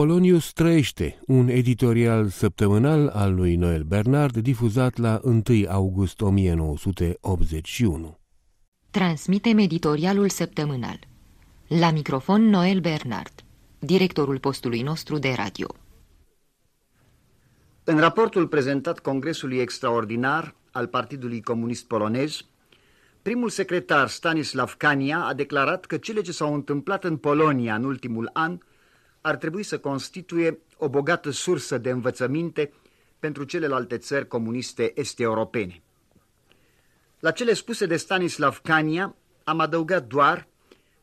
Polonius trăiește, un editorial săptămânal al lui Noel Bernard, difuzat la 1 august 1981. Transmitem editorialul săptămânal. La microfon Noel Bernard, directorul postului nostru de radio. În raportul prezentat Congresului Extraordinar al Partidului Comunist Polonez, primul secretar Stanislav Kania a declarat că cele ce s-au întâmplat în Polonia în ultimul an ar trebui să constituie o bogată sursă de învățăminte pentru celelalte țări comuniste este-europene. La cele spuse de Stanislav Kania am adăugat doar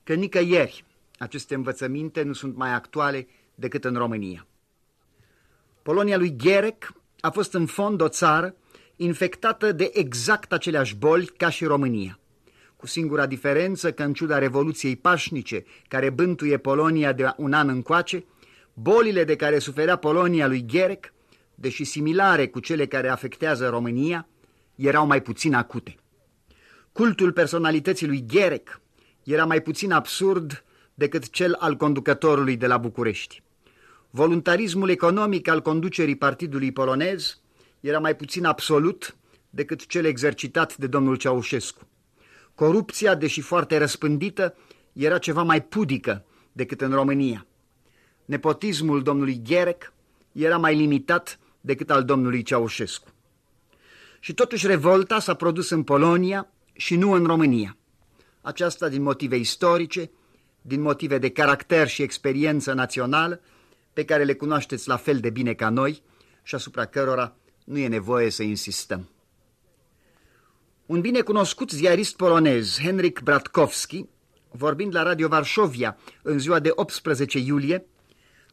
că nicăieri aceste învățăminte nu sunt mai actuale decât în România. Polonia lui Gherec a fost în fond o țară infectată de exact aceleași boli ca și România, cu singura diferență că în ciuda Revoluției pașnice care bântuie Polonia de un an încoace, bolile de care suferea Polonia lui Gherec, deși similare cu cele care afectează România, erau mai puțin acute. Cultul personalității lui Gherec era mai puțin absurd decât cel al conducătorului de la București. Voluntarismul economic al conducerii partidului polonez era mai puțin absolut decât cel exercitat de domnul Ceaușescu. Corupția, deși foarte răspândită, era ceva mai pudică decât în România. Nepotismul domnului Gherec era mai limitat decât al domnului Ceaușescu. Și totuși revolta s-a produs în Polonia și nu în România. Aceasta din motive istorice, din motive de caracter și experiență națională, pe care le cunoașteți la fel de bine ca noi și asupra cărora nu e nevoie să insistăm. Un binecunoscut ziarist polonez, Henrik Bratkowski, vorbind la Radio Varșovia în ziua de 18 iulie,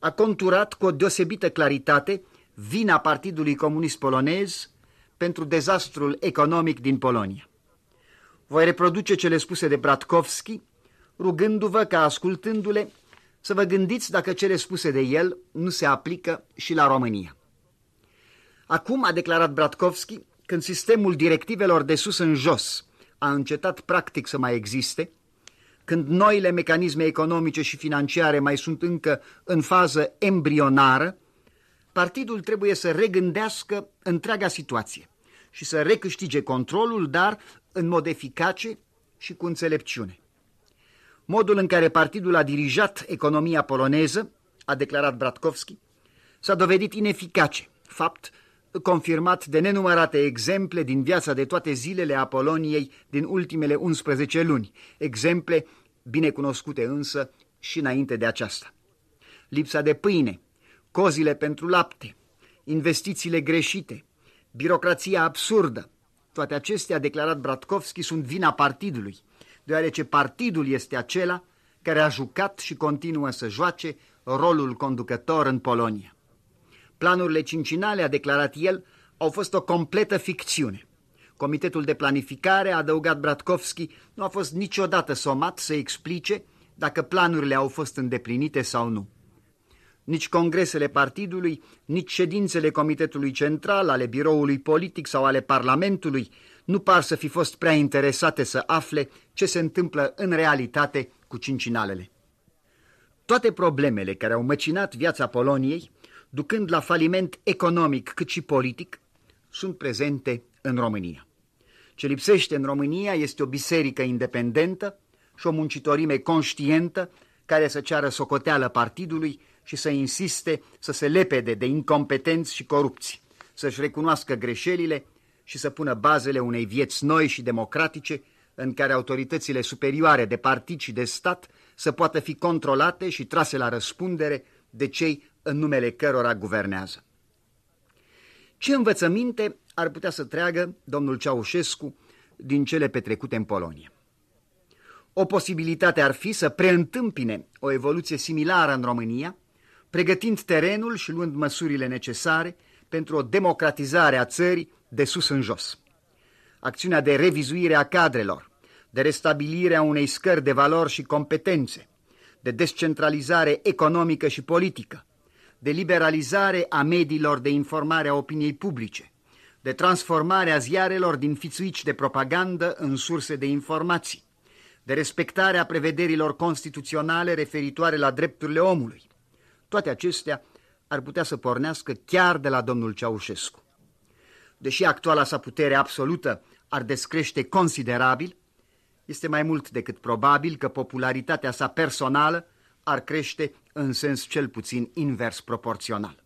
a conturat cu o deosebită claritate vina Partidului Comunist Polonez pentru dezastrul economic din Polonia. Voi reproduce cele spuse de Bratkowski, rugându-vă ca, ascultându-le, să vă gândiți dacă cele spuse de el nu se aplică și la România. Acum, a declarat Bratkowski, când sistemul directivelor de sus în jos a încetat practic să mai existe, când noile mecanisme economice și financiare mai sunt încă în fază embrionară, partidul trebuie să regândească întreaga situație și să recâștige controlul, dar în mod eficace și cu înțelepciune. Modul în care partidul a dirijat economia poloneză, a declarat Bratkowski, s-a dovedit ineficace, fapt confirmat de nenumărate exemple din viața de toate zilele a Poloniei din ultimele 11 luni, exemple bine cunoscute însă și înainte de aceasta. Lipsa de pâine, cozile pentru lapte, investițiile greșite, birocrația absurdă, toate acestea, a declarat Bratkovski, sunt vina partidului, deoarece partidul este acela care a jucat și continuă să joace rolul conducător în Polonia. Planurile cincinale, a declarat el, au fost o completă ficțiune. Comitetul de planificare, a adăugat Bratkovski, nu a fost niciodată somat să explice dacă planurile au fost îndeplinite sau nu. Nici congresele partidului, nici ședințele Comitetului Central, ale biroului politic sau ale Parlamentului nu par să fi fost prea interesate să afle ce se întâmplă în realitate cu cincinalele. Toate problemele care au măcinat viața Poloniei, ducând la faliment economic cât și politic, sunt prezente în România. Ce lipsește în România este o biserică independentă și o muncitorime conștientă care să ceară socoteală partidului și să insiste să se lepede de incompetenți și corupți, să-și recunoască greșelile și să pună bazele unei vieți noi și democratice în care autoritățile superioare de partid și de stat să poată fi controlate și trase la răspundere de cei în numele cărora guvernează. Ce învățăminte ar putea să treagă domnul Ceaușescu din cele petrecute în Polonia? O posibilitate ar fi să preîntâmpine o evoluție similară în România, pregătind terenul și luând măsurile necesare pentru o democratizare a țării de sus în jos. Acțiunea de revizuire a cadrelor, de restabilire a unei scări de valori și competențe, de descentralizare economică și politică, de liberalizare a mediilor de informare a opiniei publice, de transformare a ziarelor din fițuici de propagandă în surse de informații, de respectarea prevederilor constituționale referitoare la drepturile omului, toate acestea ar putea să pornească chiar de la domnul Ceaușescu. Deși actuala sa putere absolută ar descrește considerabil, este mai mult decât probabil că popularitatea sa personală ar crește în sens cel puțin invers proporțional.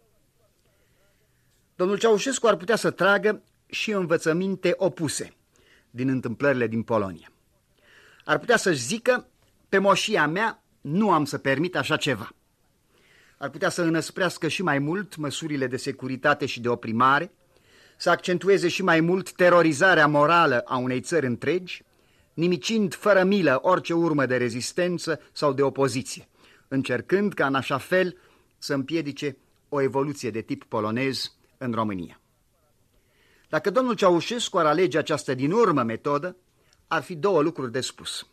Domnul Ceaușescu ar putea să tragă și învățăminte opuse din întâmplările din Polonia. Ar putea să-și zică, pe moșia mea nu am să permit așa ceva. Ar putea să înăsprească și mai mult măsurile de securitate și de oprimare, să accentueze și mai mult terorizarea morală a unei țări întregi, nimicind fără milă orice urmă de rezistență sau de opoziție, încercând ca în așa fel să împiedice o evoluție de tip polonez în România. Dacă domnul Ceaușescu ar alege această din urmă metodă, ar fi două lucruri de spus.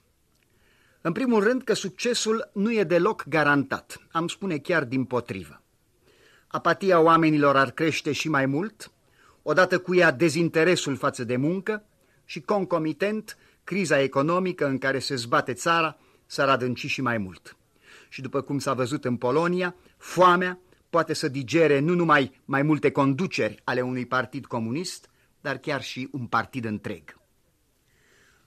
În primul rând că succesul nu e deloc garantat, am spune chiar din potrivă. Apatia oamenilor ar crește și mai mult, odată cu ea dezinteresul față de muncă și, concomitent, criza economică în care se zbate țara s-ar adânci și mai mult. Și după cum s-a văzut în Polonia, foamea poate să digere nu numai mai multe conduceri ale unui partid comunist, dar chiar și un partid întreg.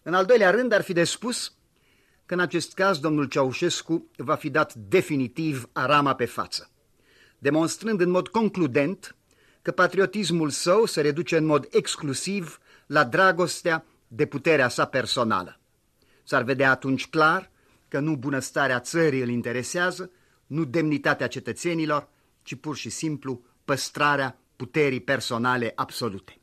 În al doilea rând ar fi de spus că în acest caz domnul Ceaușescu va fi dat definitiv arama pe față, demonstrând în mod concludent că patriotismul său se reduce în mod exclusiv la dragostea de puterea sa personală. S-ar vedea atunci clar că nu bunăstarea țării îl interesează, nu demnitatea cetățenilor, ci pur și simplu păstrarea puterii personale absolute.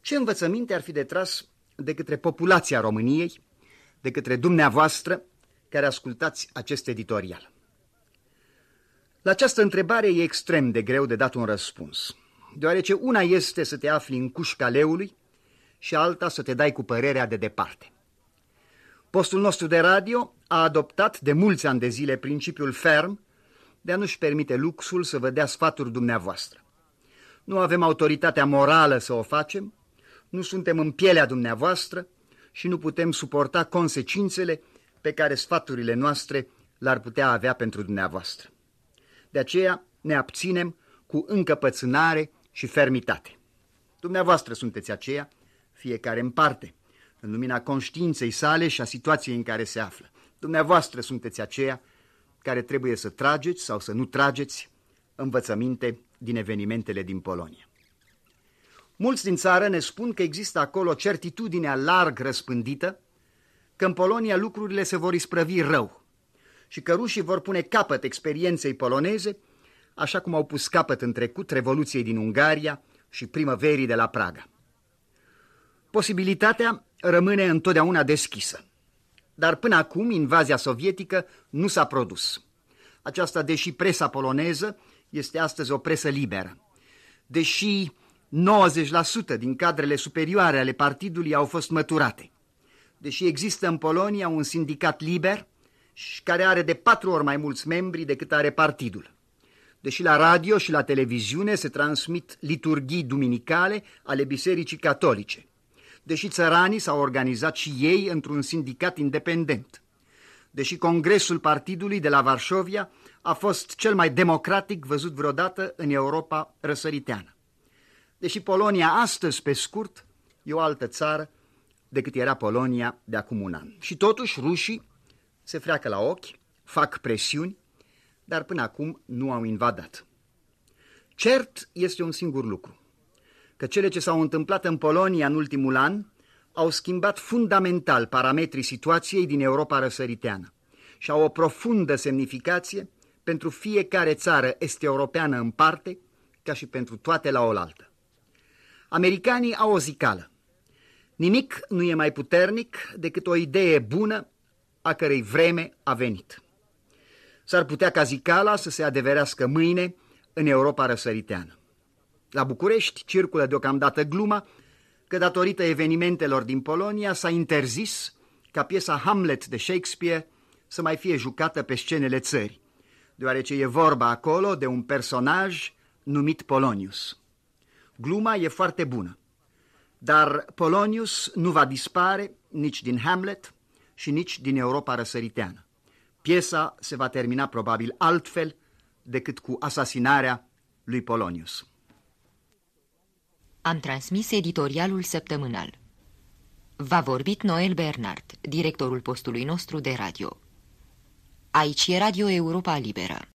Ce învățăminte ar fi de tras de către populația României, de către dumneavoastră care ascultați acest editorial? La această întrebare e extrem de greu de dat un răspuns, deoarece una este să te afli în cușca leului și alta să te dai cu părerea de departe. Postul nostru de radio a adoptat de mulți ani de zile principiul ferm de a nu-și permite luxul să vă dea sfaturi dumneavoastră. Nu avem autoritatea morală să o facem, nu suntem în pielea dumneavoastră și nu putem suporta consecințele pe care sfaturile noastre l-ar putea avea pentru dumneavoastră. De aceea ne abținem cu încăpățânare și fermitate. Dumneavoastră sunteți aceia, fiecare în parte, în lumina conștiinței sale și a situației în care se află. Dumneavoastră sunteți aceia care trebuie să trageți sau să nu trageți învățăminte din evenimentele din Polonia. Mulți din țară ne spun că există acolo certitudinea larg răspândită că în Polonia lucrurile se vor isprăvi rău și că rușii vor pune capăt experienței poloneze, așa cum au pus capăt în trecut Revoluției din Ungaria și primăverii de la Praga. Posibilitatea rămâne întotdeauna deschisă, dar până acum invazia sovietică nu s-a produs. Aceasta, deși presa poloneză este astăzi o presă liberă, deși 90% din cadrele superioare ale partidului au fost măturate. Deși există în Polonia un sindicat liber și care are de patru ori mai mulți membri decât are partidul. Deși la radio și la televiziune se transmit liturghii duminicale ale Bisericii Catolice. Deși țăranii s-au organizat și ei într-un sindicat independent. Deși congresul partidului de la Varșovia a fost cel mai democratic văzut vreodată în Europa răsăriteană deși Polonia astăzi, pe scurt, e o altă țară decât era Polonia de acum un an. Și totuși rușii se freacă la ochi, fac presiuni, dar până acum nu au invadat. Cert este un singur lucru, că cele ce s-au întâmplat în Polonia în ultimul an au schimbat fundamental parametrii situației din Europa răsăriteană și au o profundă semnificație pentru fiecare țară este europeană în parte, ca și pentru toate la oaltă. Americanii au o zicală. Nimic nu e mai puternic decât o idee bună a cărei vreme a venit. S-ar putea ca zicala să se adeverească mâine în Europa răsăriteană. La București circulă deocamdată gluma că datorită evenimentelor din Polonia s-a interzis ca piesa Hamlet de Shakespeare să mai fie jucată pe scenele țării, deoarece e vorba acolo de un personaj numit Polonius. Gluma e foarte bună, dar Polonius nu va dispare nici din Hamlet și nici din Europa răsăriteană. Piesa se va termina probabil altfel decât cu asasinarea lui Polonius. Am transmis editorialul săptămânal. V-a vorbit Noel Bernard, directorul postului nostru de radio. Aici e Radio Europa Liberă.